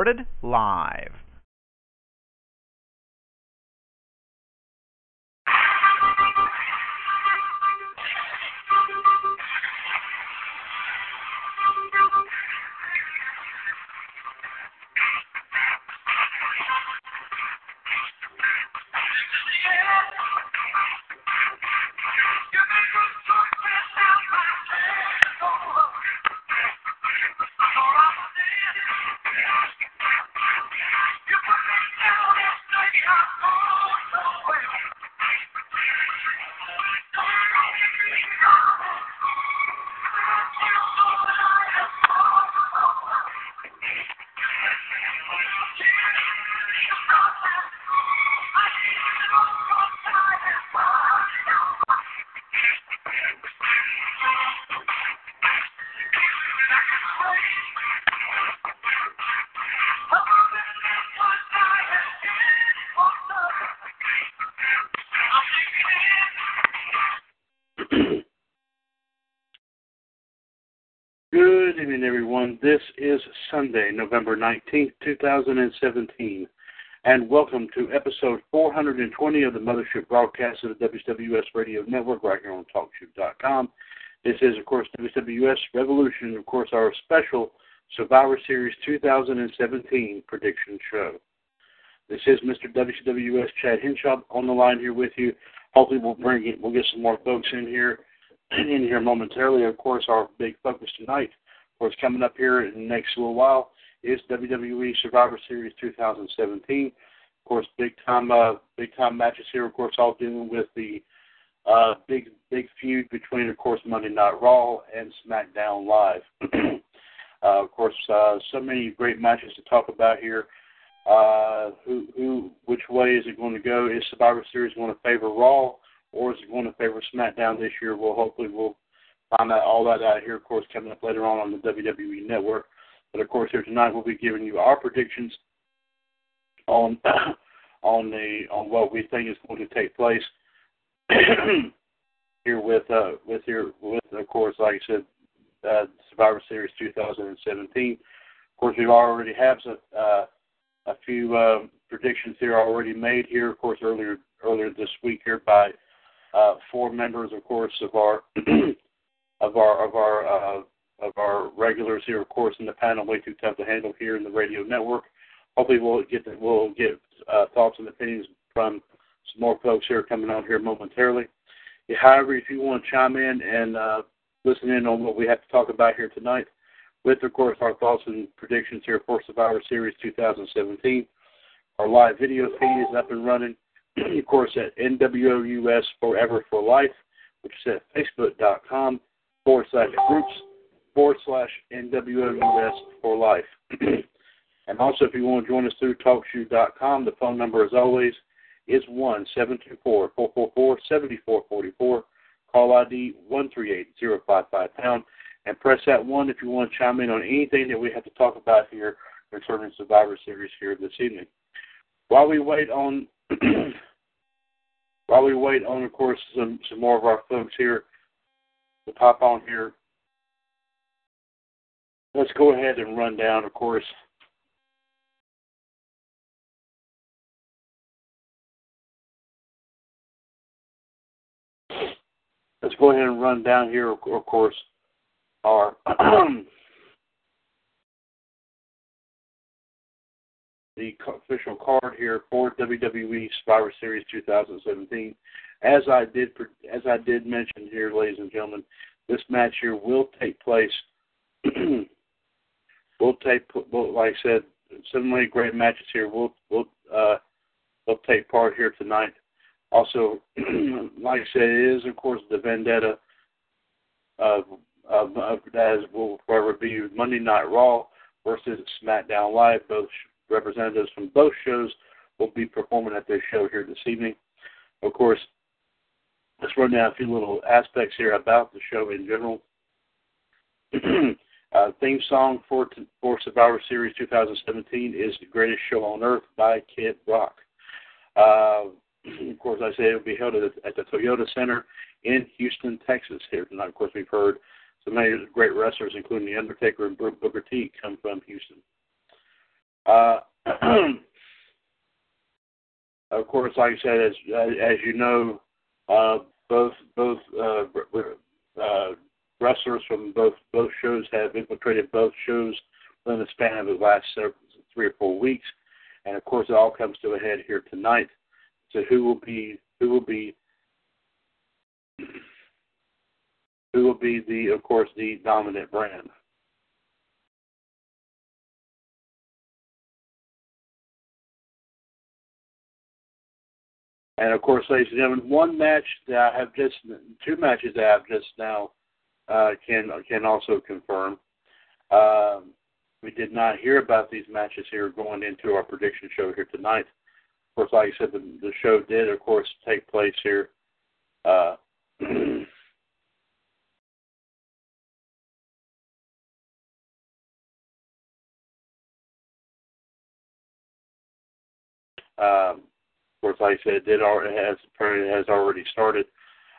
Recorded live. Good evening, everyone. This is Sunday, November 19th, 2017, and welcome to episode 420 of the Mothership broadcast of the WWS Radio Network right here on TalkShoe.com. This is, of course, WWS Revolution, of course, our special Survivor Series 2017 prediction show. This is Mr. WWS Chad Henshaw on the line here with you. Hopefully, we'll bring it, we'll get some more folks in here in here momentarily. Of course, our big focus tonight, course, coming up here in the next little while, is WWE Survivor Series 2017. Of course, big time, uh, big time matches here. Of course, all dealing with the uh, big, big feud between, of course, Monday Night Raw and SmackDown Live. uh, of course, uh, so many great matches to talk about here. Uh, who, who, which way is it going to go? Is Survivor Series going to favor Raw? or is it going to favor SmackDown this year? Well, hopefully we'll find out all that out here, of course, coming up later on on the WWE Network. But of course, here tonight we'll be giving you our predictions on on the on what we think is going to take place here with uh with here with of course, like I said, uh, Survivor Series 2017. Of course, we already have some, uh, a few uh, predictions here already made here. Of course, earlier earlier this week here by uh, four members, of course, of our of our of our uh, of our regulars here, of course, in the panel. Way too tough to handle here in the radio network. Hopefully, we'll get the, we'll get uh, thoughts and opinions from some more folks here coming on here momentarily. However, if you want to chime in and uh, listen in on what we have to talk about here tonight, with of course our thoughts and predictions here for Survivor Series 2017, our live video feed is up and running. of course, at NWOUS Forever for Life, which is at facebook.com forward slash groups forward slash NWOUS for Life. and also, if you want to join us through TalkShoe.com, the phone number, as always, is 1 724 444 7444. Call ID 138055 pound. And press that 1 if you want to chime in on anything that we have to talk about here concerning Survivor Series here this evening. While we wait on while we wait on, of course, some some more of our folks here to pop on here, let's go ahead and run down, of course. Let's go ahead and run down here, of course, our the official card here for WWE Survivor Series 2017. As I did, as I did mention here, ladies and gentlemen, this match here will take place. will take, like I said, so many great matches here. We'll, we'll, uh, will take part here tonight. Also, like I said, it is of course the vendetta of uh, as will forever be Monday Night Raw versus SmackDown Live. Both representatives from both shows will be performing at this show here this evening. Of course, let's run down a few little aspects here about the show in general. uh, theme song for for Survivor Series 2017 is "The Greatest Show on Earth" by Kid Rock. Uh, of course, I say it will be held at, at the Toyota Center in Houston, Texas. Here tonight, of course, we've heard so many great wrestlers, including The Undertaker and Booker T, come from Houston. Uh, of course, like I said, as as you know, uh, both both uh, uh, wrestlers from both both shows have infiltrated both shows within the span of the last three or four weeks, and of course, it all comes to a head here tonight. So, who will be who will be who will be the, of course, the dominant brand. And of course, ladies and gentlemen, one match that I have just, two matches that I've just now uh, can can also confirm. Um, we did not hear about these matches here going into our prediction show here tonight. Of course, like I said, the, the show did, of course, take place here uh, of course, like I said, it did has apparently has already started.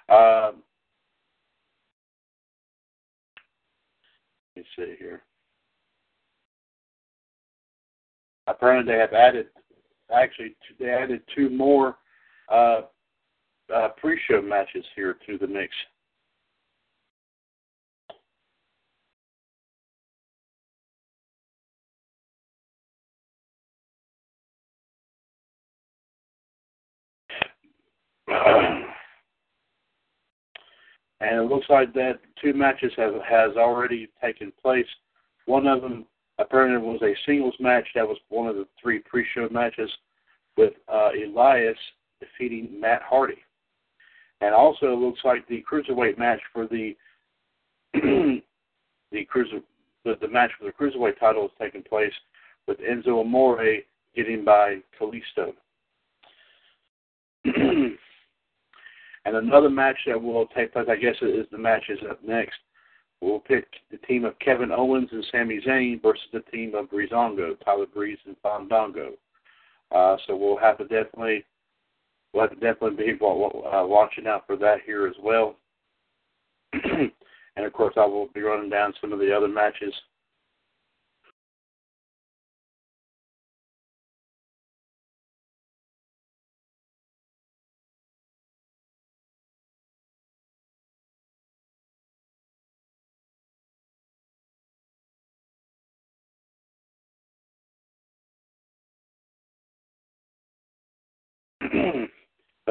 Um, let me see here. Apparently, they have added actually they added two more uh, uh, pre-show matches here to the mix. and it looks like that two matches have has already taken place. One of them apparently was a singles match that was one of the three pre-show matches with uh, Elias defeating Matt Hardy, and also it looks like the cruiserweight match for the the cruiser the, the match for the cruiserweight title is taking place with Enzo Amore getting by Kalisto. And another match that will take place, I guess, is the match is up next. We'll pick the team of Kevin Owens and Sami Zayn versus the team of Breezango, Tyler Breeze and Fandango. Uh, so we'll have to definitely, we'll have to definitely be uh, watching out for that here as well. and of course, I will be running down some of the other matches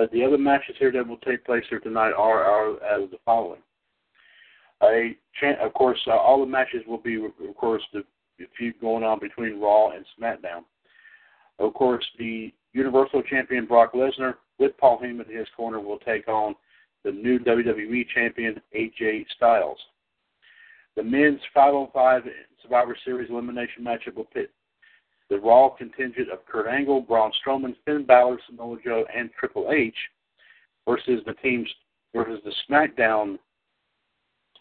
but the other matches here that will take place here tonight are, are as the following. A of course, uh, all the matches will be, of course, the feud going on between Raw and SmackDown. Of course, the Universal Champion Brock Lesnar with Paul Heyman in his corner will take on the new WWE Champion AJ Styles. The men's 5 on 5 Survivor Series elimination matchup will pit the Raw contingent of Kurt Angle, Braun Strowman, Finn Balor, Samoa Joe, and Triple H versus the teams versus the SmackDown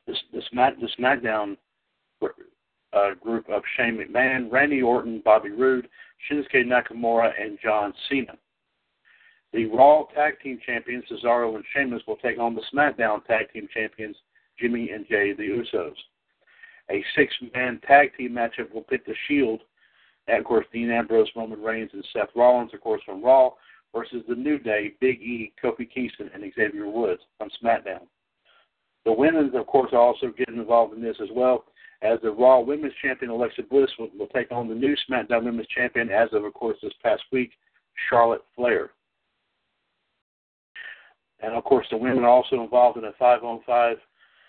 the, the, Smack, the SmackDown uh, group of Shane McMahon, Randy Orton, Bobby Roode, Shinsuke Nakamura, and John Cena. The Raw Tag Team Champions Cesaro and Sheamus will take on the SmackDown Tag Team Champions Jimmy and Jay the Usos. A six-man tag team matchup will pit the Shield and of course, Dean Ambrose, Roman Reigns, and Seth Rollins, of course, from Raw, versus the New Day, Big E, Kofi Kingston, and Xavier Woods from SmackDown. The women, of course, are also getting involved in this as well, as the Raw Women's Champion Alexa Bliss will, will take on the new SmackDown Women's Champion as of, of course, this past week, Charlotte Flair. And of course, the women are also involved in a five-on-five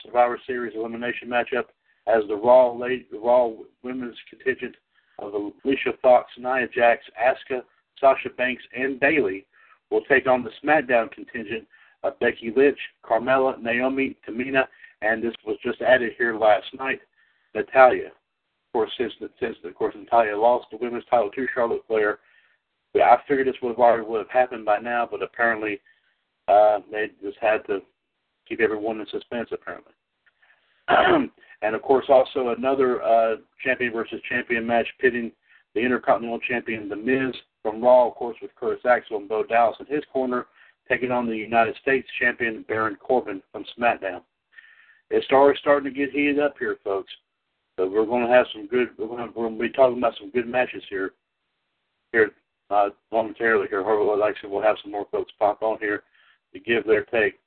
Survivor Series elimination matchup as the Raw the Raw Women's contingent of Alicia Fox, Nia Jax, Asuka, Sasha Banks, and Bayley will take on the SmackDown contingent of Becky Lynch, Carmella, Naomi, Tamina, and this was just added here last night. Natalya, of course, since since of course Natalya lost the women's title to Charlotte Flair, I figured this would have already would have happened by now, but apparently uh, they just had to keep everyone in suspense. Apparently, and of course also another uh, champion versus champion match pitting the Intercontinental Champion The Miz from Raw, of course, with Curtis Axel and Bo Dallas in his corner, taking on the United States Champion Baron Corbin from SmackDown. It's already starting to get heated up here, folks. So we're going to have some good. We're going to, we're going to be talking about some good matches here, here uh, momentarily. Here, like I said, we'll have some more folks pop on here to give their take.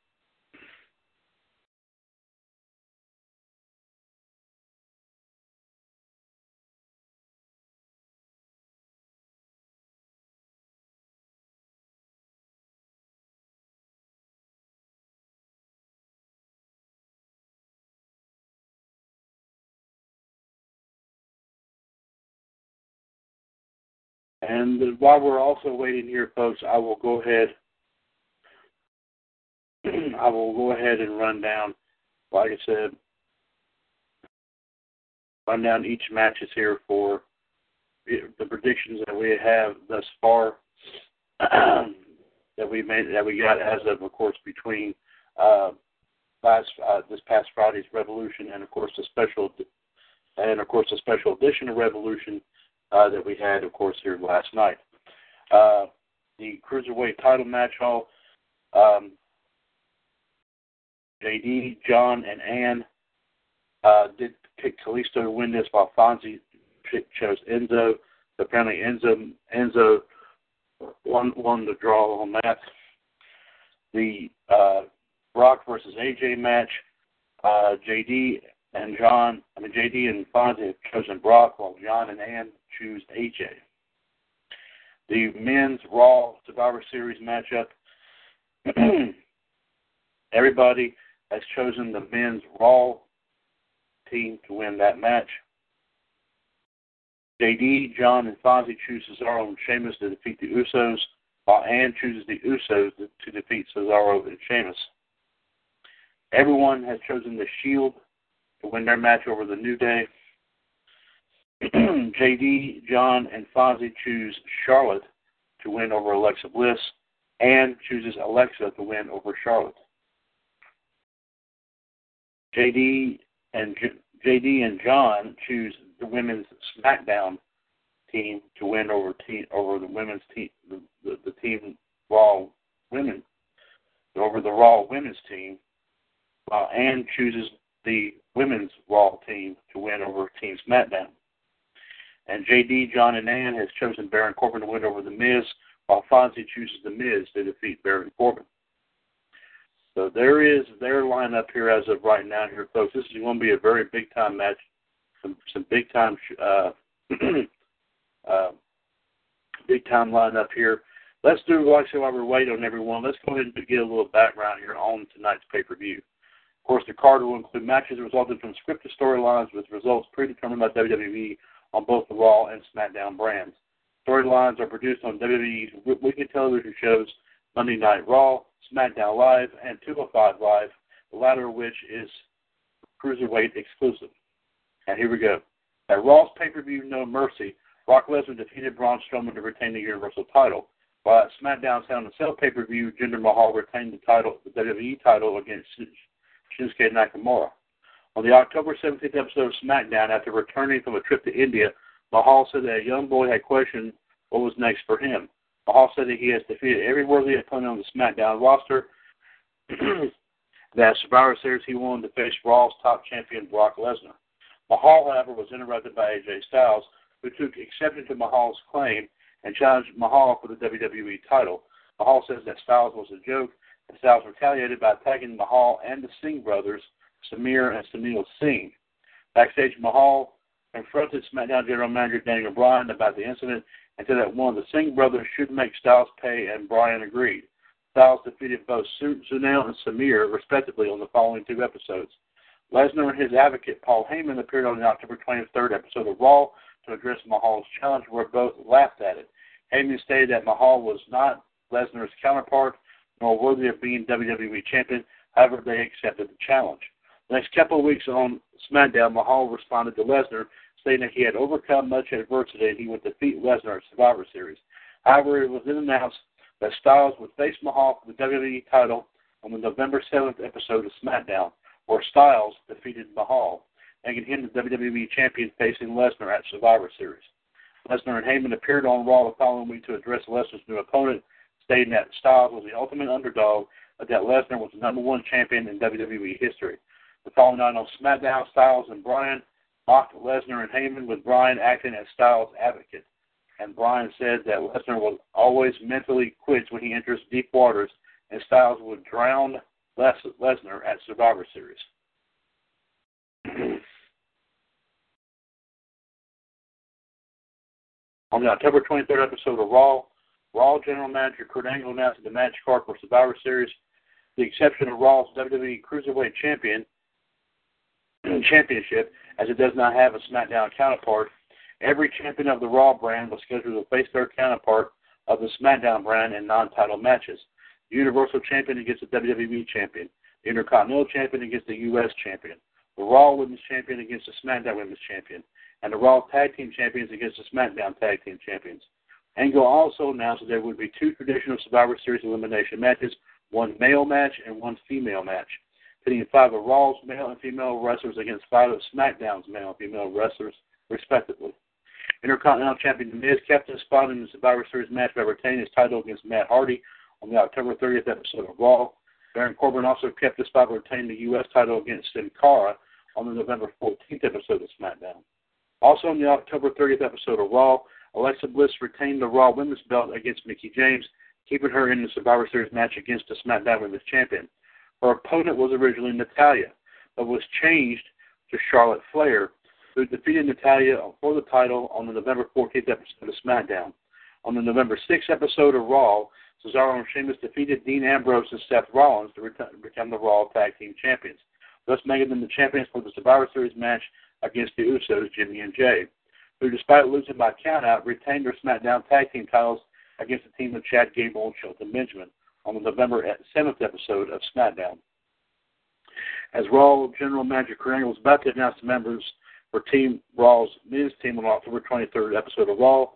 And while we're also waiting here, folks, I will go ahead. I will go ahead and run down, like I said, run down each matches here for the predictions that we have thus far that we made that we got as of, of course, between uh, last uh, this past Friday's Revolution and of course the special and of course the special edition of Revolution uh, that we had, of course, here last night. Uh, the cruiserweight title match hall. Um, JD, John, and Ann uh, did pick Kalisto to win this, while Fonzie chose Enzo. Apparently, Enzo Enzo won won the draw on that. The uh, Brock versus AJ match. Uh, JD and John, I mean JD and Fonzie have chosen Brock, while John and Ann choose AJ. The men's Raw Survivor Series matchup. Everybody has chosen the men's Raw team to win that match. JD, John, and Fonzie choose Cesaro and Sheamus to defeat the Usos, while Ann chooses the Usos to defeat Cesaro and Sheamus. Everyone has chosen the Shield to win their match over the New Day. JD, John, and Fonzie choose Charlotte to win over Alexa Bliss, and chooses Alexa to win over Charlotte. JD and JD and John choose the women's SmackDown team to win over team over the women's team the, the, the team Raw women over the Raw women's team, uh, while Ann chooses the women's Raw team to win over Team SmackDown. And JD, John, and Ann has chosen Baron Corbin to win over The Miz, while Fonzie chooses The Miz to defeat Baron Corbin. So there is their lineup here as of right now here, folks. This is going to be a very big time match, some some big time uh, uh, big time lineup here. Let's do like so while we're waiting on everyone. Let's go ahead and get a little background here on tonight's pay per view. Of course, the card will include matches resulting from scripted storylines with results predetermined by WWE on both the Raw and SmackDown brands. Storylines are produced on WWE's weekly television shows Monday Night Raw, SmackDown Live, and 205 Live, the latter of which is Cruiserweight exclusive. And here we go. At Raw's pay-per-view No Mercy, Brock Lesnar defeated Braun Strowman to retain the Universal title. While at SmackDown's Hell in a Cell pay-per-view, Jinder Mahal retained the title, the WWE title against Shinsuke Nakamura. On the October 17th episode of SmackDown, after returning from a trip to India, Mahal said that a young boy had questioned what was next for him. Mahal said that he has defeated every worthy opponent on the SmackDown roster. that Survivor Series he won to face Raw's top champion Brock Lesnar. Mahal, however, was interrupted by AJ Styles, who took exception to Mahal's claim and challenged Mahal for the WWE title. Mahal says that Styles was a joke, and Styles retaliated by attacking Mahal and the Singh brothers Samir and Sunil Singh. Backstage, Mahal confronted SmackDown General Manager Daniel Bryan about the incident and said that one of the Singh brothers should make Styles pay, and Bryan agreed. Styles defeated both Sunil and Samir, respectively, on the following two episodes. Lesnar and his advocate Paul Heyman appeared on the October 23rd episode of Raw to address Mahal's challenge, where both laughed at it. Heyman stated that Mahal was not Lesnar's counterpart nor worthy of being WWE champion. However, they accepted the challenge. Next couple of weeks on SmackDown, Mahal responded to Lesnar, stating that he had overcome much adversity and he would defeat Lesnar at Survivor Series. However, it was then announced that Styles would face Mahal for the WWE title on the November 7th episode of SmackDown, where Styles defeated Mahal, making him the WWE Champion facing Lesnar at Survivor Series. Lesnar and Heyman appeared on Raw the following week to address Lesnar's new opponent, stating that Styles was the ultimate underdog, but that Lesnar was the number one champion in WWE history. The following night on SmackDown, Styles and Bryan mocked Lesnar and Heyman, with Bryan acting as Styles' advocate and Bryan said that Lesnar will always mentally quit when he enters deep waters, and Styles would drown Les- Lesnar at Survivor Series. On the October 23rd episode of Raw, Raw General Manager Kurt Angle announced the match card for Survivor Series, the exception of Raw's WWE Cruiserweight Champion Championship, as it does not have a SmackDown counterpart Every champion of the Raw brand was scheduled to face their counterpart of the SmackDown brand in non-title matches. The Universal Champion against the WWE Champion, the Intercontinental Champion against the U.S. Champion, the Raw Women's Champion against the SmackDown Women's Champion, and the Raw Tag Team Champions against the SmackDown Tag Team Champions. Angle also announced that there would be two traditional Survivor Series elimination matches, one male match and one female match, pitting five of Raw's male and female wrestlers against five of SmackDown's male and female wrestlers, respectively. Intercontinental Champion Miz kept his spot in the Survivor Series match by retaining his title against Matt Hardy on the October 30th episode of Raw. Baron Corbin also kept his spot by retaining the U.S. title against Sin Cara on the November 14th episode of SmackDown. Also on the October 30th episode of Raw, Alexa Bliss retained the Raw Women's belt against Mickie James, keeping her in the Survivor Series match against the SmackDown Women's Champion. Her opponent was originally Natalya, but was changed to Charlotte Flair who defeated Natalya for the title on the November 14th episode of SmackDown. On the November 6th episode of Raw, Cesaro and Sheamus defeated Dean Ambrose and Seth Rollins to become the Raw Tag Team Champions, thus making them the champions for the Survivor Series match against the Usos, Jimmy and Jay, who, despite losing by countout, retained their SmackDown Tag Team titles against the team of Chad Gable and Shelton Benjamin on the November 7th episode of SmackDown. As Raw General Manager Kurt was about to announce the members for Team Raw's men's team on October 23rd episode of Raw.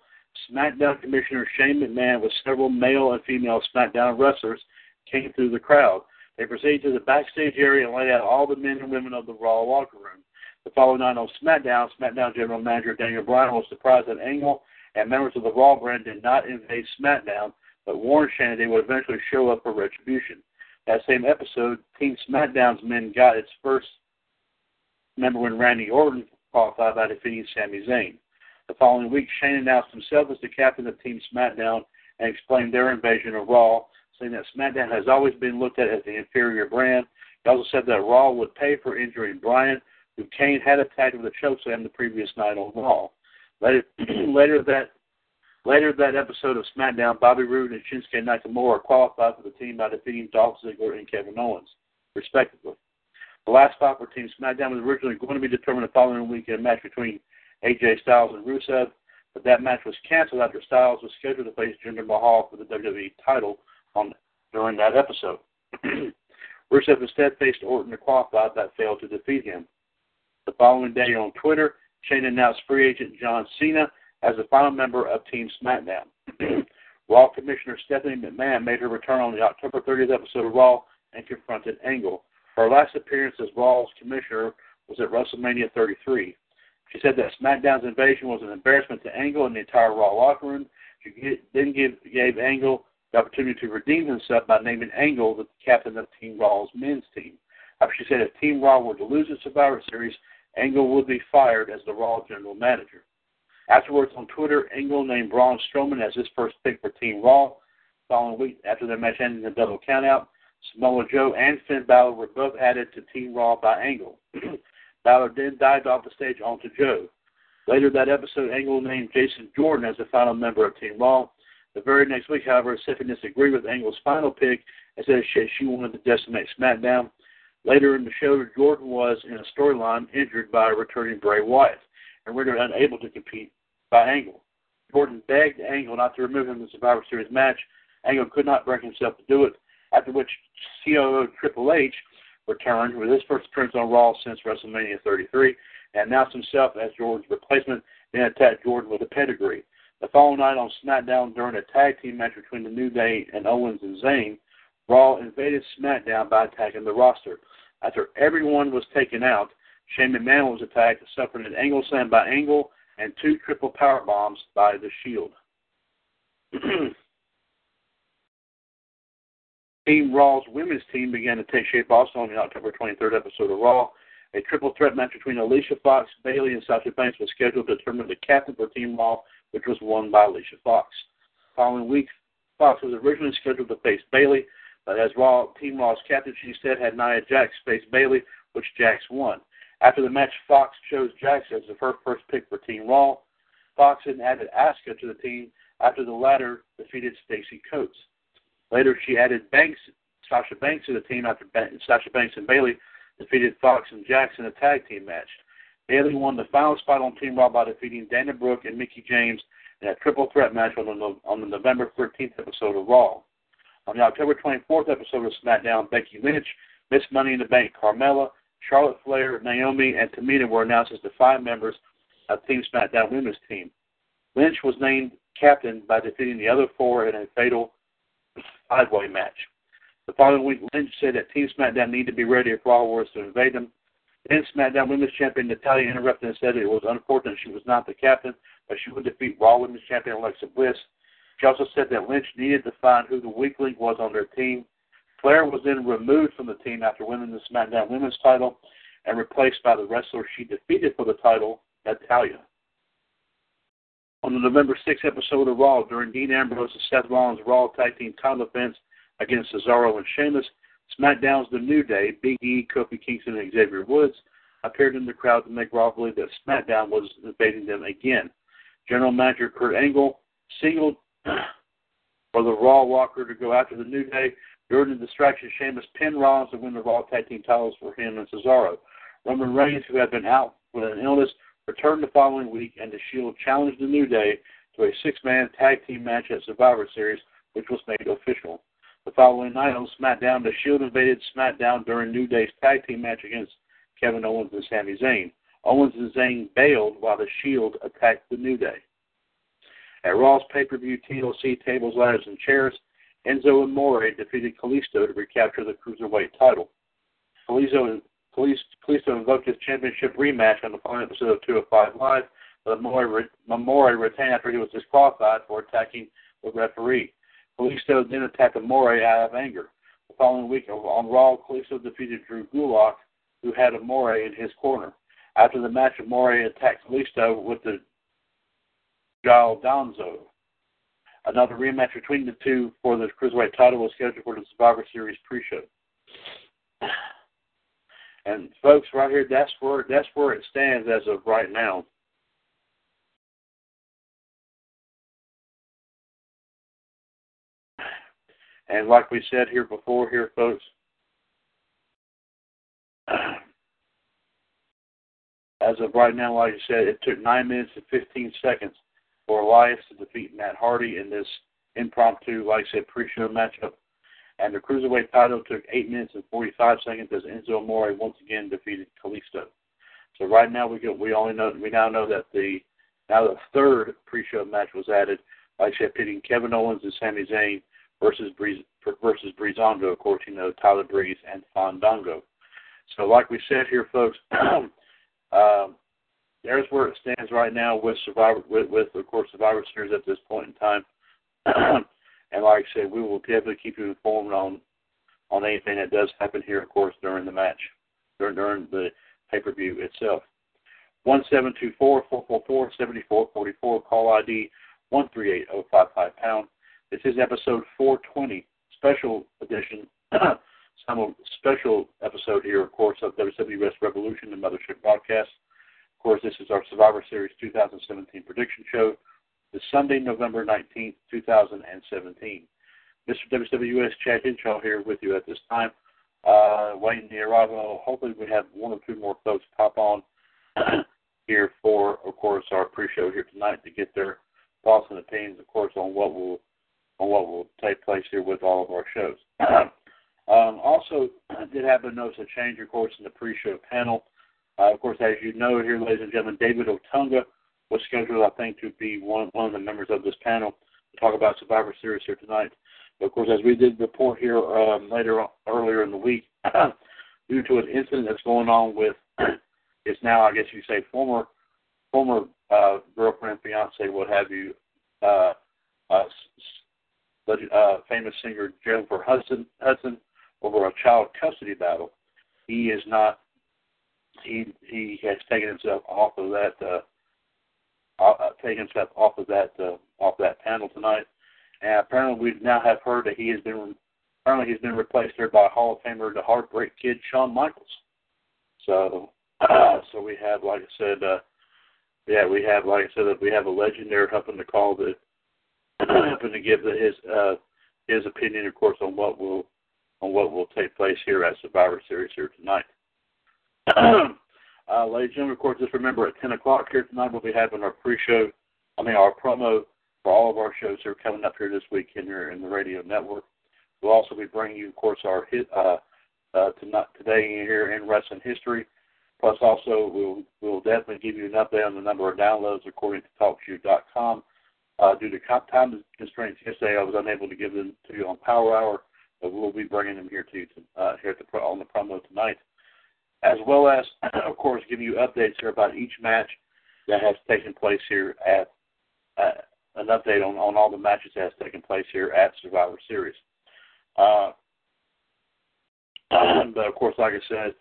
SmackDown Commissioner Shane McMahon with several male and female SmackDown wrestlers came through the crowd. They proceeded to the backstage area and laid out all the men and women of the Raw locker room. The following night on SmackDown, SmackDown General Manager Daniel Bryan was surprised that Angle and members of the Raw brand did not invade SmackDown, but warned Shane they would eventually show up for retribution. That same episode, Team SmackDown's men got its first member when Randy Orton qualified by defeating Sami Zayn. The following week, Shane announced himself as the captain of Team SmackDown and explained their invasion of Raw, saying that SmackDown has always been looked at as the inferior brand. He also said that Raw would pay for injuring Bryan, who Kane had attacked with a chokeslam the previous night on Raw. Later, later that later that episode of SmackDown, Bobby Roode and Shinsuke Nakamura qualified for the team by defeating Dolph Ziggler and Kevin Owens, respectively. The last spot for Team SmackDown was originally going to be determined the following week in a match between AJ Styles and Rusev, but that match was canceled after Styles was scheduled to face Jinder Mahal for the WWE title on during that episode. Rusev instead faced Orton to qualify, but failed to defeat him. The following day on Twitter, Shane announced free agent John Cena as the final member of Team SmackDown. Raw Commissioner Stephanie McMahon made her return on the October 30th episode of Raw and confronted Angle. Her last appearance as Raw's commissioner was at WrestleMania 33. She said that SmackDown's invasion was an embarrassment to Angle and the entire Raw locker room. She then give, gave Angle the opportunity to redeem himself by naming Angle the captain of Team Raw's men's team. She said if Team Raw were to lose the Survivor Series, Angle would be fired as the Raw general manager. Afterwards, on Twitter, Angle named Braun Strowman as his first pick for Team Raw. Following week, after their match ended in a double countout, Samoa Joe and Finn Balor were both added to Team Raw by Angle. Balor then dived off the stage onto Joe. Later that episode, Angle named Jason Jordan as the final member of Team Raw. The very next week, however, Stephanie disagreed with Angle's final pick and said she wanted to decimate SmackDown. Later in the show, Jordan was in a storyline injured by returning Bray Wyatt and rendered unable to compete by Angle. Jordan begged Angle not to remove him in the Survivor Series match. Angle could not bring himself to do it, after which COO Triple H returned with his first appearance on Raw since WrestleMania 33 and announced himself as Jordan's replacement, then attacked Jordan with a pedigree. The following night on SmackDown during a tag team match between The New Day and Owens and Zayn, Raw invaded SmackDown by attacking the roster. After everyone was taken out, Shane McMahon was attacked, suffering an angle slam by Angle and two triple power bombs by The Shield. Team Raw's women's team began to take shape also on the October 23rd episode of Raw. A triple threat match between Alicia Fox, Bayley, and Sasha Banks was scheduled to determine the captain for Team Raw, which was won by Alicia Fox. Following week, Fox was originally scheduled to face Bayley, but as Raw Team Raw's captain, she instead had Nia Jax face Bayley, which Jax won. After the match, Fox chose Jax as the first pick for Team Raw. Fox then added Asuka to the team after the latter defeated Stacy Coates. Later, she added Banks, Sasha Banks to the team after Sasha Banks and Bayley defeated Fox and Jax in a tag team match. Bayley won the final spot on Team Raw by defeating Dana Brooke and Mickie James in a triple threat match on the, on the November 13th episode of Raw. On the October 24th episode of SmackDown, Becky Lynch, Miss Money in the Bank Carmella, Charlotte Flair, Naomi, and Tamina were announced as the five members of Team SmackDown Women's Team. Lynch was named captain by defeating the other four in a fatal five-way match. The following week, Lynch said that Team SmackDown needed to be ready if Raw was to invade them. Then SmackDown Women's Champion Natalya interrupted and said it was unfortunate she was not the captain, but she would defeat Raw Women's Champion Alexa Bliss. She also said that Lynch needed to find who the weak link was on their team. Flair was then removed from the team after winning the SmackDown Women's title and replaced by the wrestler she defeated for the title, Natalya. On the November 6th episode of Raw, during Dean Ambrose and Seth Rollins' Raw Tag Team title defense against Cesaro and Sheamus, SmackDown's The New Day, Big E, Kofi Kingston, and Xavier Woods appeared in the crowd to make Raw believe that SmackDown was invading them again. General Manager Kurt Angle signaled for the Raw Walker to go after The New Day. During the distraction, Sheamus pinned Rollins to win the Raw Tag Team titles for him and Cesaro. Roman Reigns, who had been out with an illness, returned the following week, and The Shield challenged The New Day to a six-man tag team match at Survivor Series, which was made official. The following night on SmackDown, The Shield invaded SmackDown during New Day's tag team match against Kevin Owens and Sami Zayn. Owens and Zayn bailed while The Shield attacked The New Day. At Raw's pay-per-view TLC Tables, Ladders, and Chairs, Enzo Amore defeated Kalisto to recapture the Cruiserweight title. Kalisto, Kalisto invoked his championship rematch on the final episode of 205 Live, but Amore, retained after he was disqualified for attacking the referee. Kalisto then attacked Amore out of anger. The following week on Raw, Kalisto defeated Drew Gulak, who had Amore in his corner. After the match, Amore attacked Kalisto with the Donzo. Another rematch between the two for the Cruiserweight title was scheduled for the Survivor Series pre-show. And folks, right here, that's where that's where it stands as of right now. And like we said here before, here, folks, as of right now, like I said, it took 9 minutes and 15 seconds for Elias to defeat Matt Hardy in this impromptu, like I said, pre-show matchup. And the Cruiserweight title took 8 minutes and 45 seconds as Enzo Amore once again defeated Kalisto. So right now we go, we only know we now know that the now the third pre-show match was added, like I said, pitting Kevin Owens and Sami Zayn versus Breeze versus Breezango, you know Tyler Breeze and Fandango. So, like we said here, folks, um, there's where it stands right now with Survivor, with, with of course Survivor Series at this point in time. and like I said, we will definitely keep you informed on on anything that does happen here, of course, during the match, during during the pay per view itself. One seven two four four four four seventy four forty four. Call ID one three eight zero five five pound. This is episode 420, special edition, some special episode here, of course, of WWS Revolution, the Mothership broadcast. Of course, this is our Survivor Series 2017 prediction show, this Sunday, November 19th, 2017. Mr. WWS Chad Hinshaw here with you at this time. Uh, waiting the arrival. Hopefully, we have one or two more folks pop on here for, of course, our pre-show here tonight to get their thoughts and opinions, of course, on what will on what will take place here with all of our shows. Um, also, did happen to notice a change, of course, in the pre-show panel. Uh, of course, as you know here, ladies and gentlemen, David Otunga was scheduled, I think, to be one, one of the members of this panel to talk about Survivor Series here tonight. But of course, as we did report here um, later on, earlier in the week, due to an incident that's going on with it's now, I guess you say, former former uh, girlfriend, fiance, what have you, uh, uh, uh, famous singer Jennifer Hudson, Hudson over a child custody battle. He is not. He he has taken himself off of that. Uh, uh, taken himself off of that uh, off that panel tonight, and apparently we now have heard that he has been apparently he's been replaced there by Hall of Famer, the Heartbreak Kid, Shawn Michaels. So uh, so we have, like I said, uh, yeah, we have, like I said, we have a legend there helping to call the helping to give the, his uh, his opinion, of course, on what will on what will take place here at Survivor Series here tonight. Uh, ladies and gentlemen, of course, just remember at 10 o'clock here tonight we'll be having our pre-show, I mean our promo for all of our shows that are coming up here this week your, in the radio network. We'll also be bringing you, of course, our hit uh, uh, tonight, today here in wrestling history. Plus, also we'll we'll definitely give you an update on the number of downloads according to TalkShoe.com. Uh, due to time constraints yesterday, I was unable to give them to you on Power Hour, but we'll be bringing them here to you to, uh, here at the, on the promo tonight, as well as, of course, giving you updates here about each match that has taken place here at uh, an update on, on all the matches that has taken place here at Survivor Series. Uh, but of course, like I said,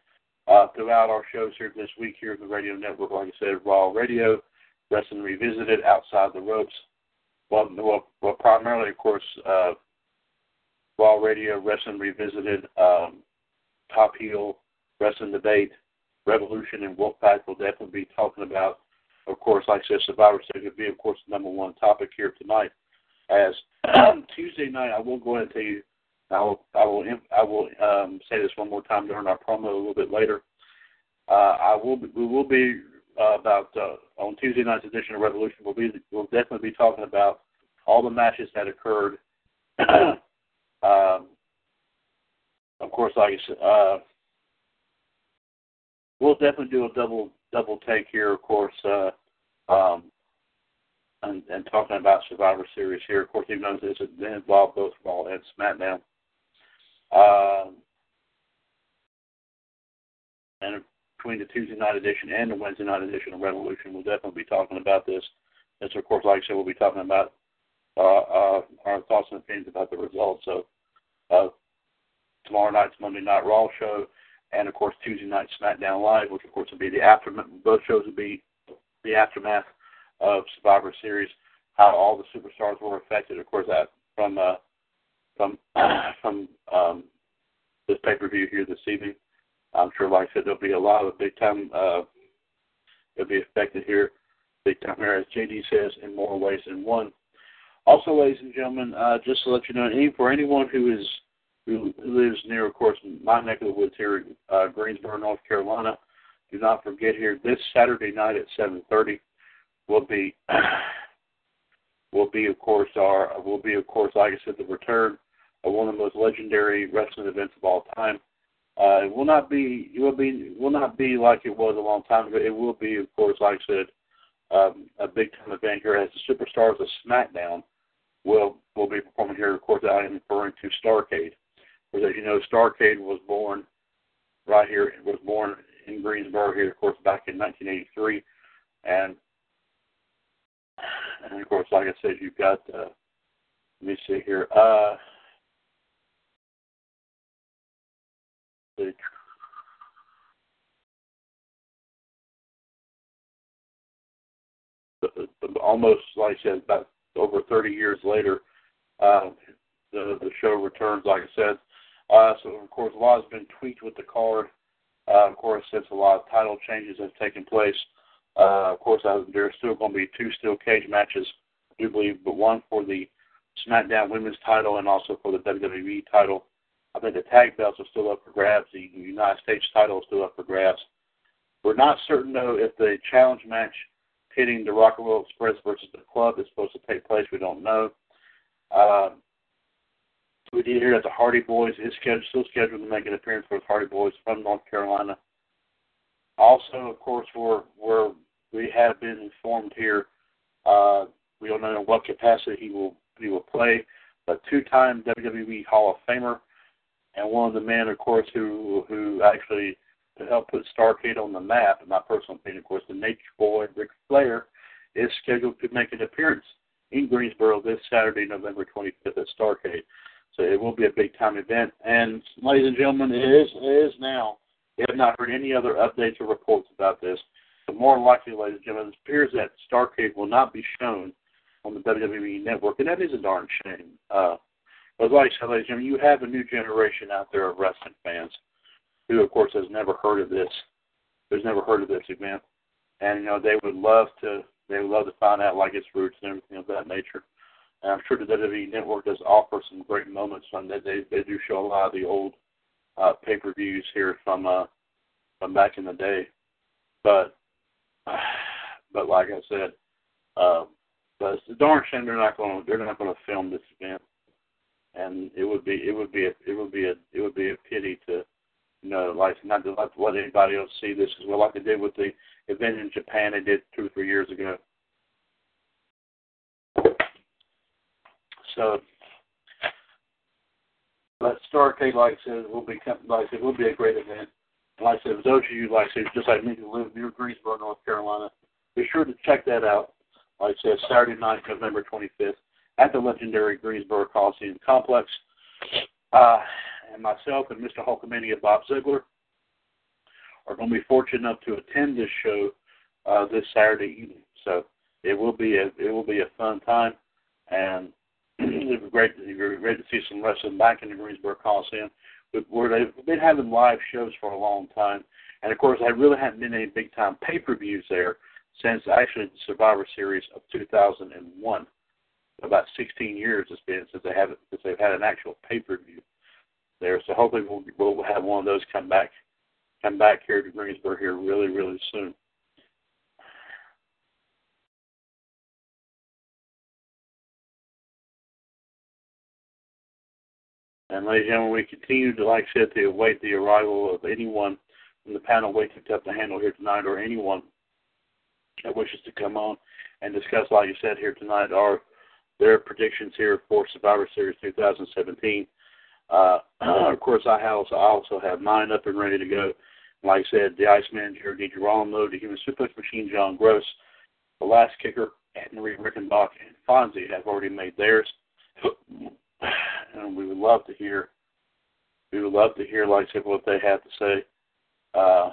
uh, throughout our shows here this week here at the radio network, like I said, Raw Radio, Wrestling Revisited, Outside the Ropes, well, well, well primarily, of course, uh, Raw Radio, Wrestling Revisited, um, Top Heel, Wrestling Debate, Revolution, and Wolfpack will definitely be talking about. Of course, like I said, Survivor Series will be, of course, the number one topic here tonight. As Tuesday night, I will go ahead and tell you I will I will I will um, say this one more time during our promo a little bit later. Uh, I will we will be uh, about uh, on Tuesday night's edition of Revolution. We'll be we'll definitely be talking about all the matches that occurred. um, of course, like I said, uh, we'll definitely do a double double take here. Of course, uh, um, and, and talking about Survivor Series here. Of course, even though this involved both Raw and SmackDown. Um, and between the Tuesday night edition and the Wednesday night edition of Revolution, we'll definitely be talking about this. And so, of course, like I said, we'll be talking about uh, uh, our thoughts and opinions about the results of uh, tomorrow night's Monday Night Raw show, and of course Tuesday night SmackDown Live, which of course will be the aftermath. Both shows will be the aftermath of Survivor Series, how all the superstars were affected. Of course, that from uh, from from um, this pay per view here this evening. I'm sure, like I said, there'll be a lot of big time. Uh, it'll be affected here, big time here, as JD says, in more ways than one. Also, ladies and gentlemen, uh, just to let you know, any, for anyone who is who lives near, of course, my neck of the woods here in uh, Greensboro, North Carolina, do not forget here this Saturday night at 7:30 will be will be of course our will be of course like I said the return of one of the most legendary wrestling events of all time. Uh, it will not be it will be will not be like it was a long time ago. It will be, of course, like I said, um, a big time event here as the superstars of SmackDown will will be performing here. Of course, I am referring to Starcade. Because as you know, Starcade was born right here. Was born in Greensboro here, of course, back in 1983, and and of course, like I said, you've got. Uh, let me see here. Uh, the almost like I said, about over 30 years later, uh, the the show returns. Like I said, uh, so of course a lot has been tweaked with the card. Uh, of course, since a lot of title changes have taken place, uh, of course uh, there's still going to be two steel cage matches, I do believe, but one for the SmackDown Women's title and also for the WWE title. I think the tag belts are still up for grabs. The United States title is still up for grabs. We're not certain though if the challenge match pitting the Rock and Roll Express versus the Club is supposed to take place. We don't know. Uh, we did hear that the Hardy Boys is scheduled, still scheduled to make an appearance with Hardy Boys from North Carolina. Also, of course, we're, we're we have been informed here. Uh, we don't know in what capacity he will he will play, but two-time WWE Hall of Famer and one of the men, of course, who who actually helped put Starcade on the map. In my personal opinion, of course, the Nature Boy Ric Flair is scheduled to make an appearance in Greensboro this Saturday, November 25th at Starcade. So it will be a big time event. And ladies and gentlemen, it is it is now. We have not heard any other updates or reports about this. But more likely, ladies and gentlemen, it appears that Starcade will not be shown on the WWE network, and that is a darn shame. Uh, but like I said, ladies and gentlemen, you have a new generation out there of wrestling fans who, of course, has never heard of this, who's never heard of this event, and you know they would love to, they would love to find out like its roots and everything of that nature. And I'm sure the WWE Network does offer some great moments on that. They they do show a lot of the old uh, pay-per-views here from uh, from back in the day, but but like I said, uh, but it's a darn shame they're not going they're not going to film this event, and it would be it would be a it would be a it would be a pity to you know like not to let, let anybody else see this as well like they did with the event in Japan they did two or three years ago. So, but Starcade, like I said, will be like I said, will be a great event. Like I said, those of you like I said, just like me who live near Greensboro, North Carolina, be sure to check that out. Like I said, Saturday night, November 25th, at the legendary Greensboro Coliseum Complex. Uh, and myself and Mr. Hulkamania Bob Ziegler are going to be fortunate enough to attend this show uh, this Saturday evening. So it will be a it will be a fun time, and it was great. It was great to see some wrestling back in the Greensboro Coliseum, where they've been having live shows for a long time, and of course, there really haven't been any big time pay per views there since actually the Survivor Series of 2001. About 16 years it's been since they have since they've had an actual pay per view there. So hopefully we'll we'll have one of those come back come back here to Greensboro here really really soon. And ladies and gentlemen, we continue to, like I said, to await the arrival of anyone from the panel waiting to have the handle here tonight, or anyone that wishes to come on and discuss, like you said here tonight, are their predictions here for Survivor Series 2017. Uh, of course, I also, I also have mine up and ready to go. Like I said, the Iceman, Jared DiGirolamo, the Human Suplex Machine, John Gross, the Last Kicker, Anne Marie Rickenbach, and Fonzie have already made theirs and we would love to hear we would love to hear like I said what they have to say. Uh,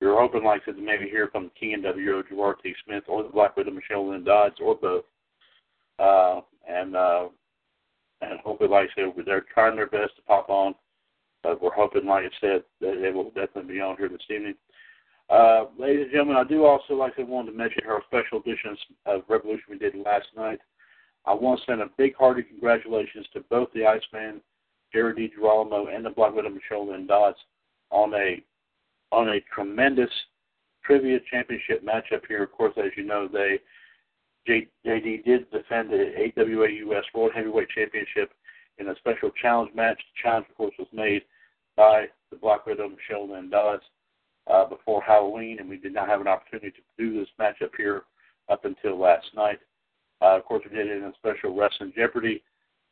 we are hoping like I said to maybe hear from King and WO Gerard T. Smith or the Black Widow Michelle Lynn Dodds or both. Uh, and uh, and hopefully like I said they're trying their best to pop on. But we're hoping, like I said, that they will definitely be on here this evening. Uh, ladies and gentlemen, I do also like to want to mention our special editions of Revolution we did last night. I want to send a big hearty congratulations to both the Iceman, Jared DiGirolamo, and the Black Widow Michelle Lynn Dodds on a on a tremendous trivia championship matchup here. Of course, as you know, they JD did defend the AWA US World Heavyweight Championship in a special challenge match. The challenge, of course, was made by the Black Widow Michelle Lynn Dodds uh, before Halloween, and we did not have an opportunity to do this matchup here up until last night. Uh, of course, we did it in a special Wrestling Jeopardy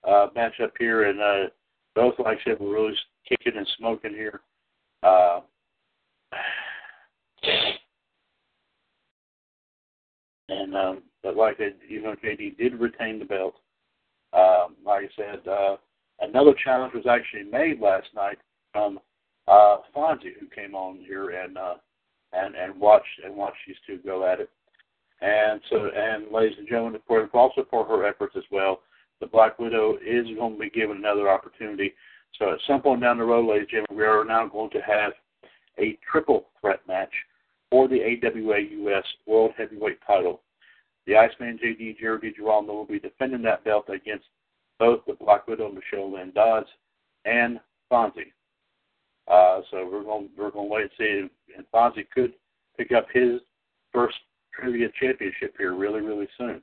uh, matchup here, and uh, both, like I said, were really kicking and smoking here. Uh, and um, but like I, you know, JD did retain the belt. Um, like I said, uh, another challenge was actually made last night from uh, Fonzie, who came on here and uh, and and watched and watched these two go at it. And so, and ladies and gentlemen, of course, also for her efforts as well, the Black Widow is going to be given another opportunity. So at some point down the road, ladies and gentlemen, we are now going to have a triple threat match for the AWA US World Heavyweight title. The Iceman JD Jared DiGirolamo will be defending that belt against both the Black Widow Michelle Lynn Dodds and Fonzie. Uh, so we're going we're going to wait and see, and Fonzie could pick up his first trivia championship here really, really soon.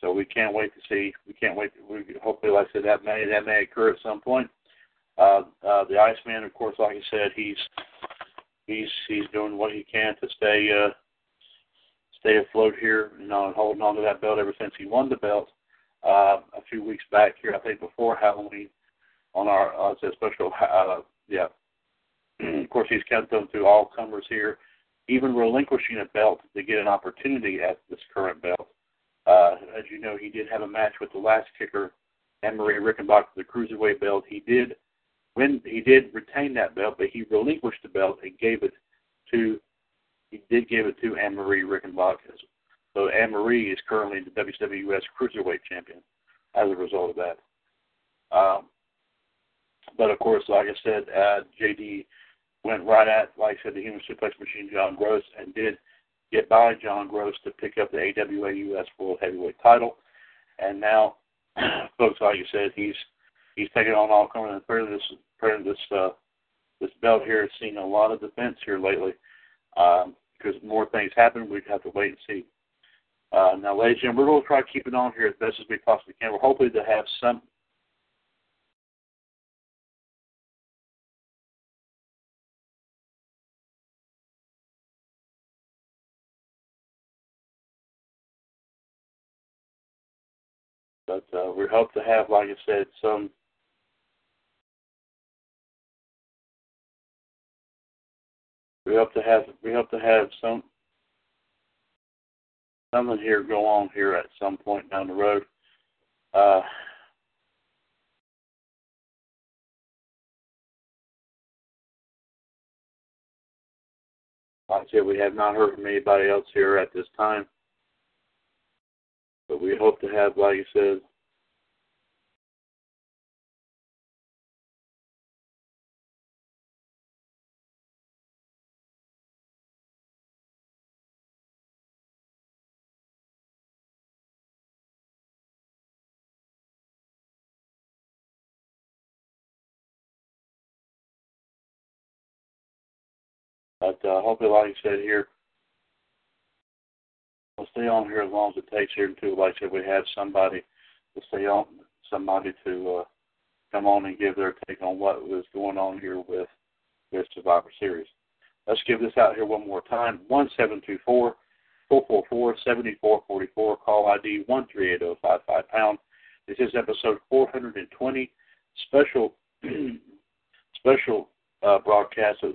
So we can't wait to see. We can't wait. We hopefully, like I said, that may that may occur at some point. Uh, uh, the Iceman, of course, like I said, he's he's he's doing what he can to stay uh, stay afloat here, you know, and holding on to that belt ever since he won the belt uh, a few weeks back here. I think before Halloween on our uh, special. Uh, yeah, of course, he's kept them through all comers here, even relinquishing a belt to get an opportunity at this current belt. Uh, as you know, he did have a match with the last kicker, Anne Marie Rickenbach, for the cruiserweight belt. He did when he did retain that belt, but he relinquished the belt and gave it to he did give it to Anne Marie Rickenbach. So Anne Marie is currently the WWS Cruiserweight Champion as a result of that. Um, but of course, like I said, uh, JD went right at, like I said, the human suplex machine, John Gross, and did get by John Gross to pick up the AWA US World Heavyweight title. And now, folks, like you said, he's he's taking on all comers. And part this, part this, uh, this belt here has seen a lot of defense here lately. Um, because more things happen, we'd have to wait and see. Uh, now, ladies and gentlemen, we're going to try to keep it on here as best as we possibly can. We're hoping to have some said, some we hope to have we hope to have some something here go on here at some point down the road. Uh, like I said, we have not heard from anybody else here at this time. But we hope to have, like you said, But uh, hopefully, like I said here, we'll stay on here as long as it takes here until, like I said, we have somebody to stay on, somebody to uh, come on and give their take on what was going on here with this Survivor Series. Let's give this out here one more time. One seven two four four four four seventy four forty four. Call ID one three eight zero five five pound. This is episode four hundred and twenty. Special special uh, broadcast of,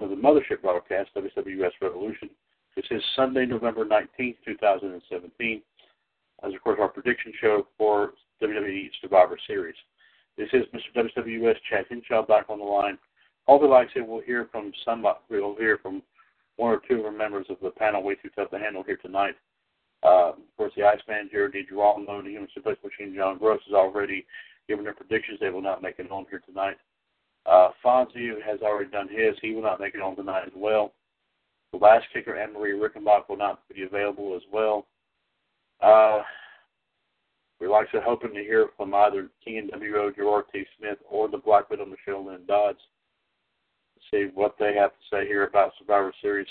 of the mothership broadcast, WWS Revolution. This is Sunday, November 19th, 2017, as of course our prediction show for WWE Survivor Series. This is Mr. WWS Chad Hinshaw back on the line. All the likes said, we'll hear from somebody, we'll hear from one or two of our members of the panel way too tough to handle here tonight. Uh, of course, the Iceman, Jared DiGirolamo, the Human Suplex Machine, John Gross has already given their predictions. They will not make it home here tonight. Uh, Fonzie has already done his. He will not make it on tonight as well. The last kicker, Anne Marie Rickenbach, will not be available as well. Uh, we're I hoping to hear from either King Gerard T. Smith, or the Black Widow, Michelle Lynn Dodds. See what they have to say here about Survivor Series.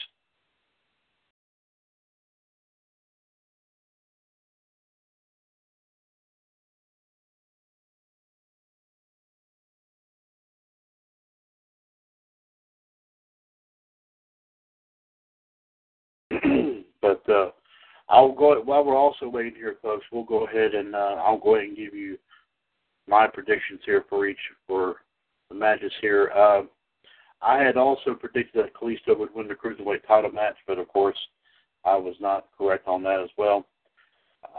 I'll go while we're also waiting here, folks. We'll go ahead and uh, I'll go ahead and give you my predictions here for each for the matches here. Uh, I had also predicted that Kalisto would win the cruiserweight title match, but of course, I was not correct on that as well.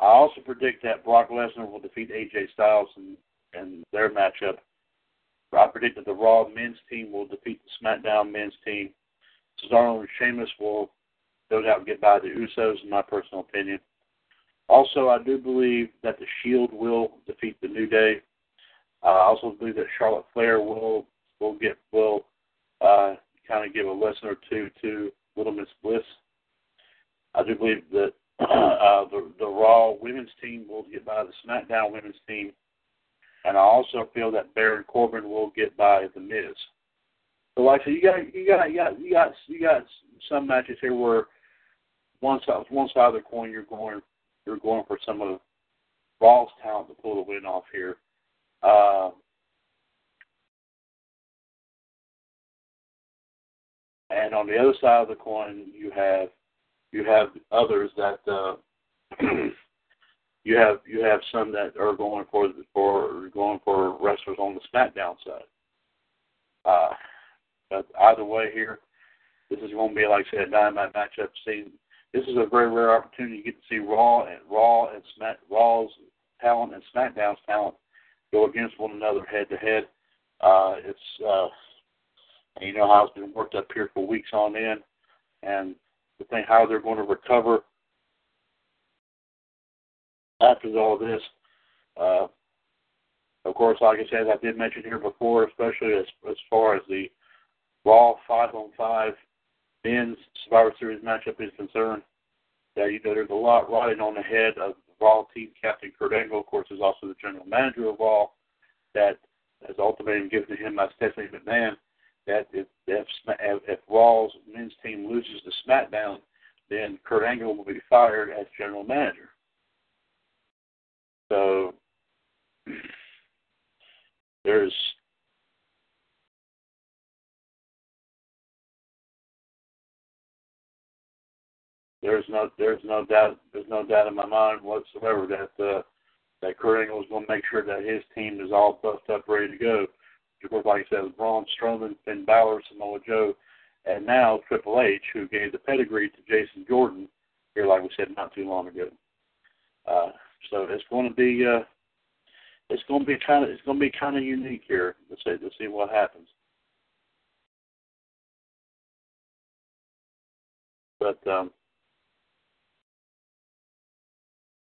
I also predict that Brock Lesnar will defeat AJ Styles in, in their matchup. I predict that the Raw men's team will defeat the SmackDown men's team. Cesaro and Sheamus will no doubt get by the Usos, in my personal opinion. Also, I do believe that the Shield will defeat the New Day. Uh, I also believe that Charlotte Flair will will get will uh, kind of give a lesson or two to Little Miss Bliss. I do believe that uh, the the Raw women's team will get by the SmackDown women's team, and I also feel that Baron Corbin will get by the Miz. So, like I said, you got you got you got you got you got some matches here where one side one side of the coin you're going you're going for some of Raw's talent to pull the win off here. Uh, and on the other side of the coin, you have you have others that uh, you have you have some that are going for for going for wrestlers on the SmackDown side. Uh, but either way, here, this is going to be like I said, a dynamite matchup. See, this is a very rare opportunity to get to see Raw and Raw and Smack Raw's talent and SmackDown's talent go against one another head to head. Uh, it's uh, you know how it's been worked up here for weeks on end, and to think how they're going to recover after all this. Uh, of course, like I said, I did mention here before, especially as as far as the Raw five on five men's Survivor Series matchup is concerned, that you know there's a lot riding on the head of the Raw team captain Kurt Angle, of course, is also the general manager of Raw, that has ultimatum given to him by Stephanie McMahon that if if, if Raw's men's team loses to SmackDown, then Kurt Angle will be fired as general manager. So there's there's no there's no doubt there's no doubt in my mind whatsoever that uh, that Kurt Angle is going to make sure that his team is all buffed up, ready to go. Of course, like I said, Braun Strowman, Finn Balor, Samoa Joe, and now Triple H, who gave the pedigree to Jason Jordan here, like we said, not too long ago. Uh, so it's going to be uh, it's going to be kind of it's going to be kind of unique here. Let's see let's see what happens. But um,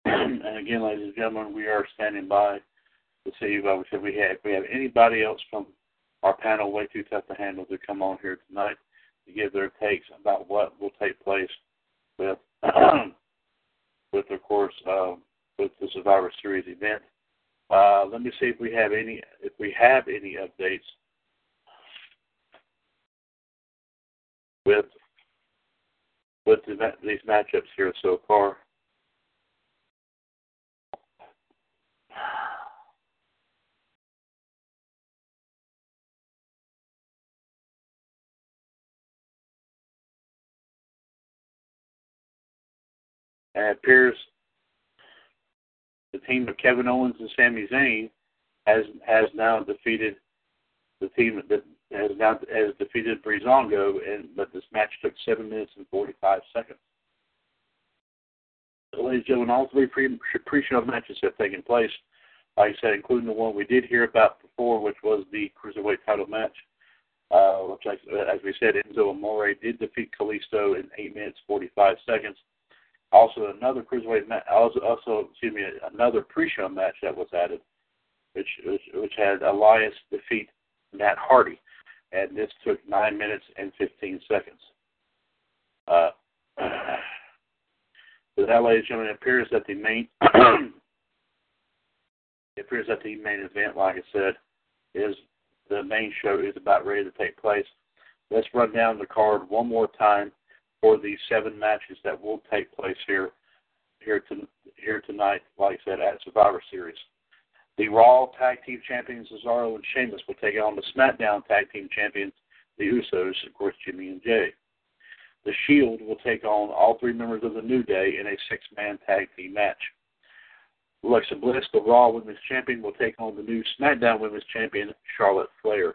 and again, ladies and gentlemen, we are standing by to see if we have if we have anybody else from our panel way too tough to handle to come on here tonight to give their takes about what will take place with with of course uh, with the Survivor Series event. Uh, let me see if we have any if we have any updates with with the, these matchups here so far. And it appears the team of Kevin Owens and Sami Zayn has has now defeated the team that has now has defeated Breezango, and but this match took seven minutes and forty five seconds. So, ladies and gentlemen, all three pre pre-show matches have taken place. Like I said, including the one we did hear about before, which was the cruiserweight title match. Uh, which, as we said, Enzo Amore did defeat Kalisto in eight minutes forty five seconds. Also, another cruiserweight match. Also, also, excuse me, another pre-show match that was added, which which, which had Elias defeat Matt Hardy, and this took nine minutes and fifteen seconds. Uh, so that, ladies and gentlemen, it appears that the main it appears that the main event, like I said, is the main show is about ready to take place. Let's run down the card one more time for the seven matches that will take place here here to here tonight, like I said, at Survivor Series. The Raw Tag Team Champions Cesaro and Sheamus will take on the SmackDown Tag Team Champions, the Usos, of course, Jimmy and Jay. The Shield will take on all three members of the New Day in a six-man tag team match. Alexa Bliss, the Raw Women's Champion, will take on the new SmackDown Women's Champion, Charlotte Flair.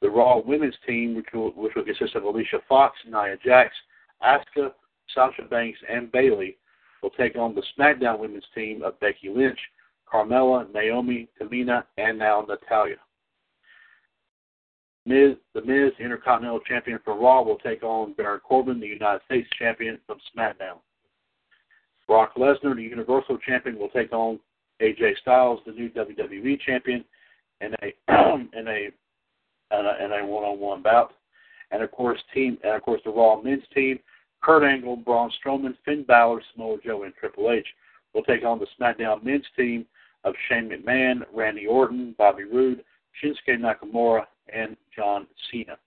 The Raw women's team, which will, which will consist of Alicia Fox, Nia Jax, Asuka, Sasha Banks, and Bayley, will take on the SmackDown women's team of Becky Lynch, Carmella, Naomi, Tamina, and now Natalya. Miz, the Miz, Intercontinental Champion for Raw, will take on Baron Corbin, the United States Champion from SmackDown. Brock Lesnar, the Universal Champion, will take on AJ Styles, the new WWE Champion, in a in a and a, a one-on-one bout. And of course, team and of course the Raw men's team: Kurt Angle, Braun Strowman, Finn Balor, Samoa Joe, and Triple H will take on the SmackDown men's team of Shane McMahon, Randy Orton, Bobby Roode, Shinsuke Nakamura, and John Cena.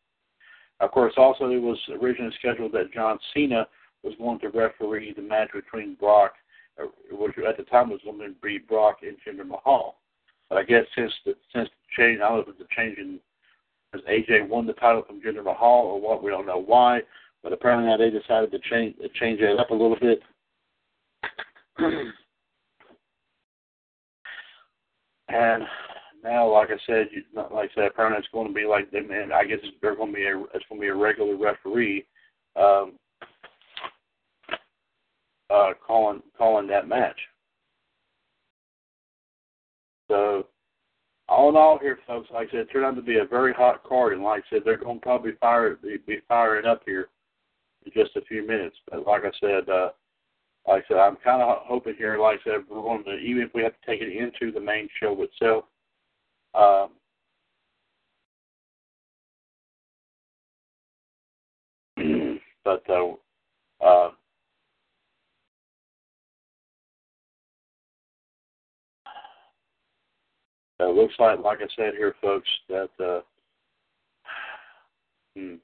Of course, also it was originally scheduled that John Cena was going to referee the match between Brock uh, which at the time was going to be Brock and Jinder Mahal. But I guess since the since the change, I don't know if a change in as AJ won the title from Jinder Mahal or what, we don't know why. But apparently now they decided to change change it up a little bit. and now, like I said, you, like I said, apparently it's going to be like and I guess they're going to be a it's going to be a regular referee um, uh, calling calling that match. So, all in all, here, folks, like I said, it turned out to be a very hot card, and like I said, they're going to probably fire be, firing up here in just a few minutes. But like I said, uh, like I said, I'm kind of hoping here, like I said, we're going to even if we have to take it into the main show itself. Um, but uh, uh, it looks like, like I said here, folks, that uh, hmm,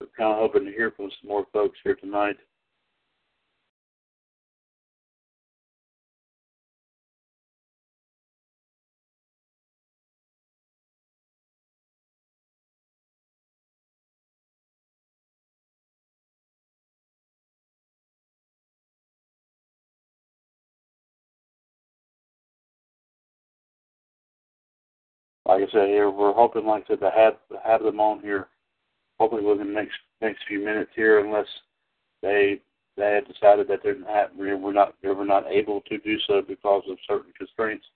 we're kind of hoping to hear from some more folks here tonight. Like I said here, we're hoping like I said to have have them on here, hopefully within the next next few minutes here, unless they they have decided that they're not we're not we're not able to do so because of certain constraints.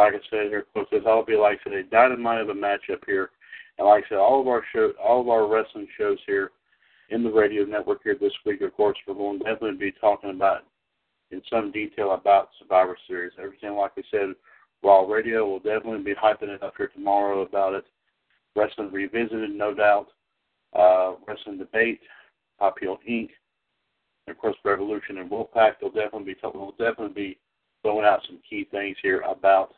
Like I said here, folks, this will be like I said, a dynamite of a matchup here. And like I said, all of our show, all of our wrestling shows here in the radio network here this week, of course, we're going to definitely be talking about in some detail about Survivor Series. Everything, like we said, Raw Radio will definitely be hyping it up here tomorrow about it. Wrestling Revisited, no doubt. Uh, Wrestling Debate, Pop Inc., and of course, Revolution and Wolfpack. They'll definitely be talking. Will definitely be throwing out some key things here about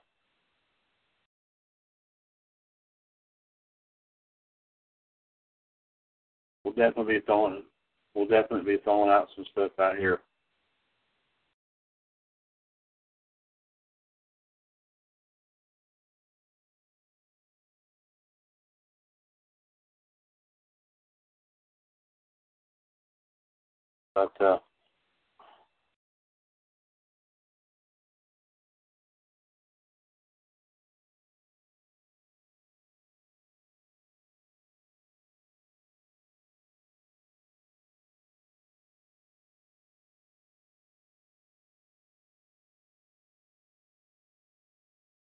we'll definitely be throwing we'll definitely be throwing out some stuff out here. But uh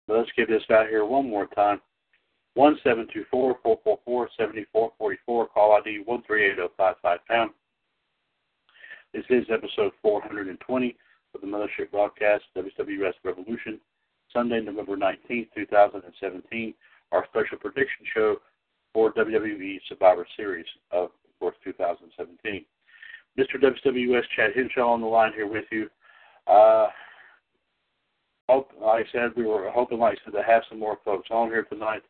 Let's give this out here one more time. One seven two four four four four seventy four forty four. Call ID one three eight zero five five pound. This is episode four hundred and twenty of the Mothership broadcast WWS Revolution, Sunday, November nineteenth, two thousand and seventeen. Our special prediction show for WWE Survivor Series of, of course, 2017. Mr. WWS Chad Henshaw on the line here with you. Uh, hope, like I said, we were hoping, like I said, to have some more folks on here tonight.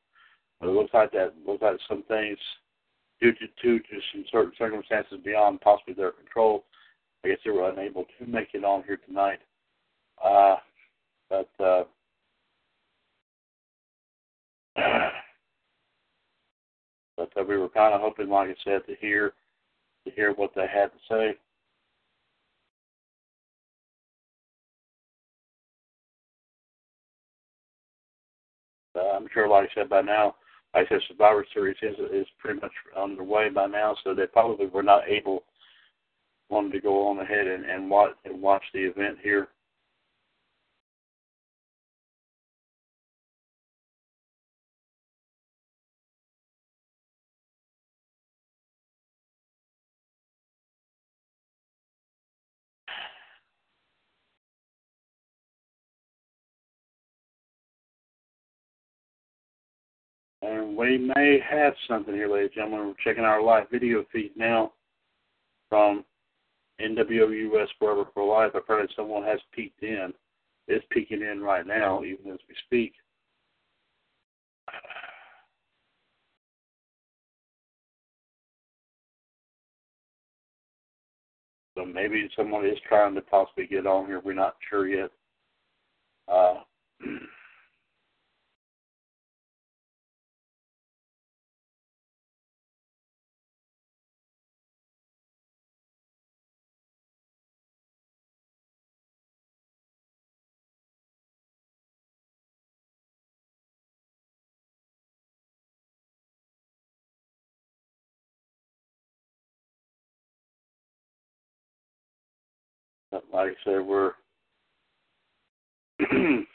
But it looks like that looks like some things due to, to, to some certain circumstances beyond possibly their control. I guess they were unable to make it on here tonight. Uh, but uh, but uh, we were kind of hoping, like I said, to hear to hear what they had to say. Uh, I'm sure, like I said, by now, I said, Survivor Series is is pretty much underway by now, so they probably were not able wanted to go on ahead and, and watch and watch the event here. We may have something here, ladies and gentlemen. We're checking our live video feed now from NWOUS Forever for Life. Heard someone has peeked in. Is peeking in right now, even as we speak. So maybe someone is trying to possibly get on here. We're not sure yet. Uh, like I said, we're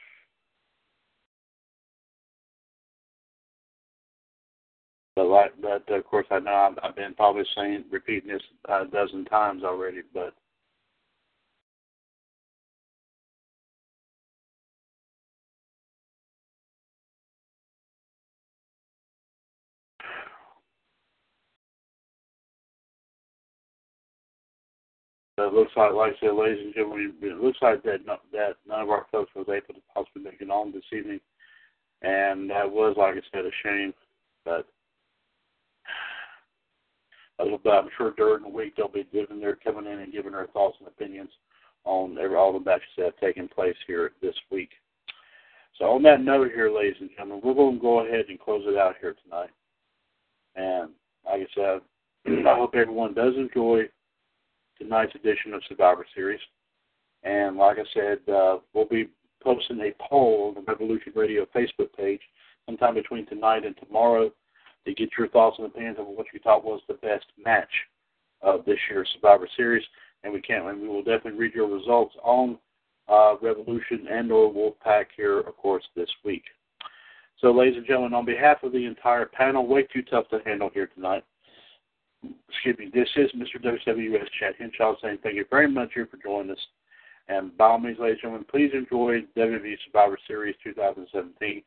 but like, but of course, I know I've, I've been probably saying, repeating this a dozen times already, but. It looks like, like I said, ladies and gentlemen, it looks like that that none of our folks was able to possibly make it on this evening, and that was, like I said, a shame. But, but I'm sure during the week they'll be giving their coming in and giving their thoughts and opinions on every, all the matches that have taken place here this week. So on that note here, ladies and gentlemen, we're going to go ahead and close it out here tonight. And like I said, I hope everyone does enjoy tonight's edition of Survivor Series. And like I said, uh, we'll be posting a poll on the Revolution Radio Facebook page sometime between tonight and tomorrow to get your thoughts and opinions on what you thought was the best match of this year's Survivor Series. And we can't, and we will definitely read your results on uh, Revolution and or Wolfpack here, of course, this week. So, ladies and gentlemen, on behalf of the entire panel, way too tough to handle here tonight excuse me, this is Mr. WWS Chad Henshaw saying thank you very much here for joining us. And by all means, ladies and gentlemen, please enjoy WWE Survivor Series 2017.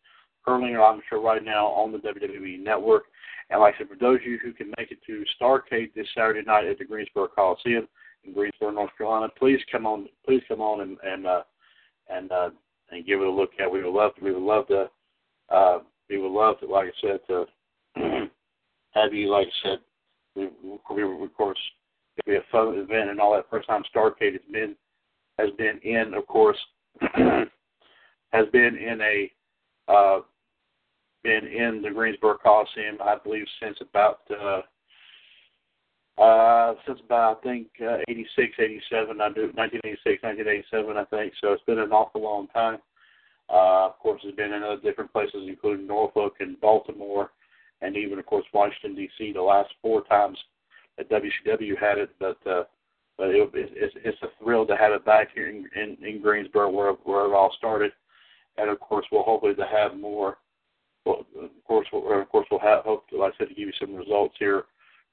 Currently, I'm sure right now on the WWE Network. And like I said, for those of you who can make it to Starcade this Saturday night at the Greensboro Coliseum in Greensboro, North Carolina, please come on. Please come on and and uh, and uh, and give it a look at. We would love to. We would love to. Uh, we would love to, like I said, to have you, like I said, we, of course, it'll be a fun event and all that. First time Starcade has been has been in, of course, has been in a uh, been in the Greensboro Coliseum, I believe, since about uh, uh, since about I think uh, 86, 87. I do 1986, 1987, I think. So it's been an awful long time. Uh, of course, it's been in other different places, including Norfolk and Baltimore and even of course Washington D.C. the last four times that WCW had it, but uh, but it, it's it's a thrill to have it back here in, in, in Greensboro where where it all started, and of course we'll hopefully to have more. Well, of course, we'll, of course we'll have hope, like I said, to give you some results here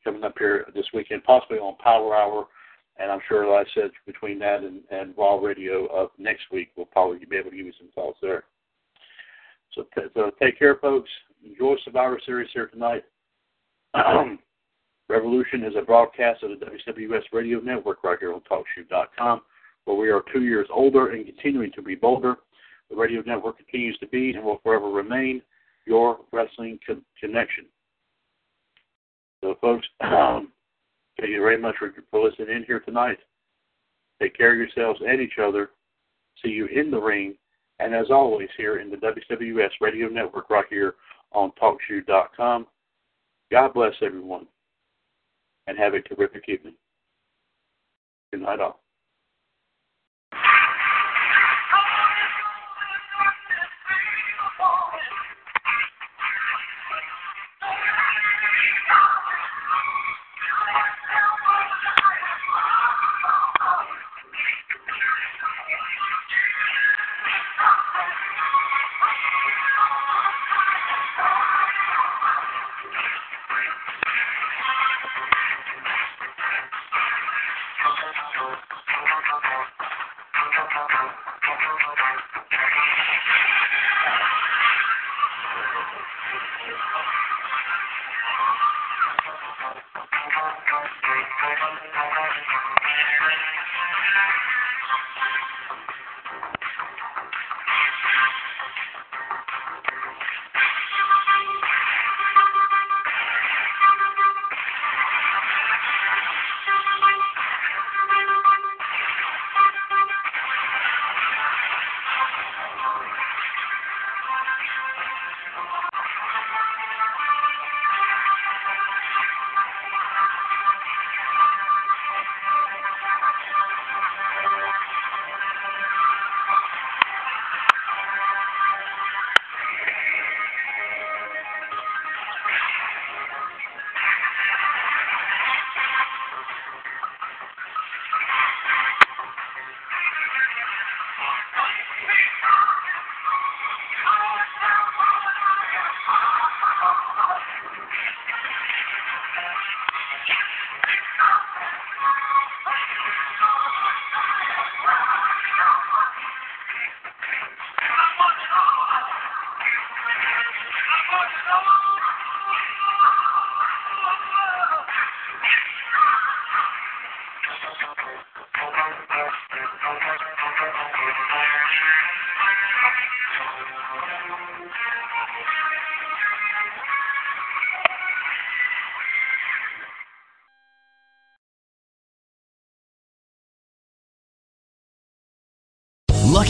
coming up here this weekend, possibly on Power Hour, and I'm sure, like I said, between that and, and Raw Radio of next week, we'll probably be able to give you some thoughts there. So, so take care, folks enjoy Survivor Series here tonight. Revolution is a broadcast of the WWS Radio Network right here on TalkShoe.com, where we are two years older and continuing to be bolder. The radio network continues to be and will forever remain your wrestling con- connection. So, folks, thank you very much for, for listening in here tonight. Take care of yourselves and each other. See you in the ring. And as always, here in the WWS Radio Network, right here on TalkShoe.com. God bless everyone and have a terrific evening. Good night all.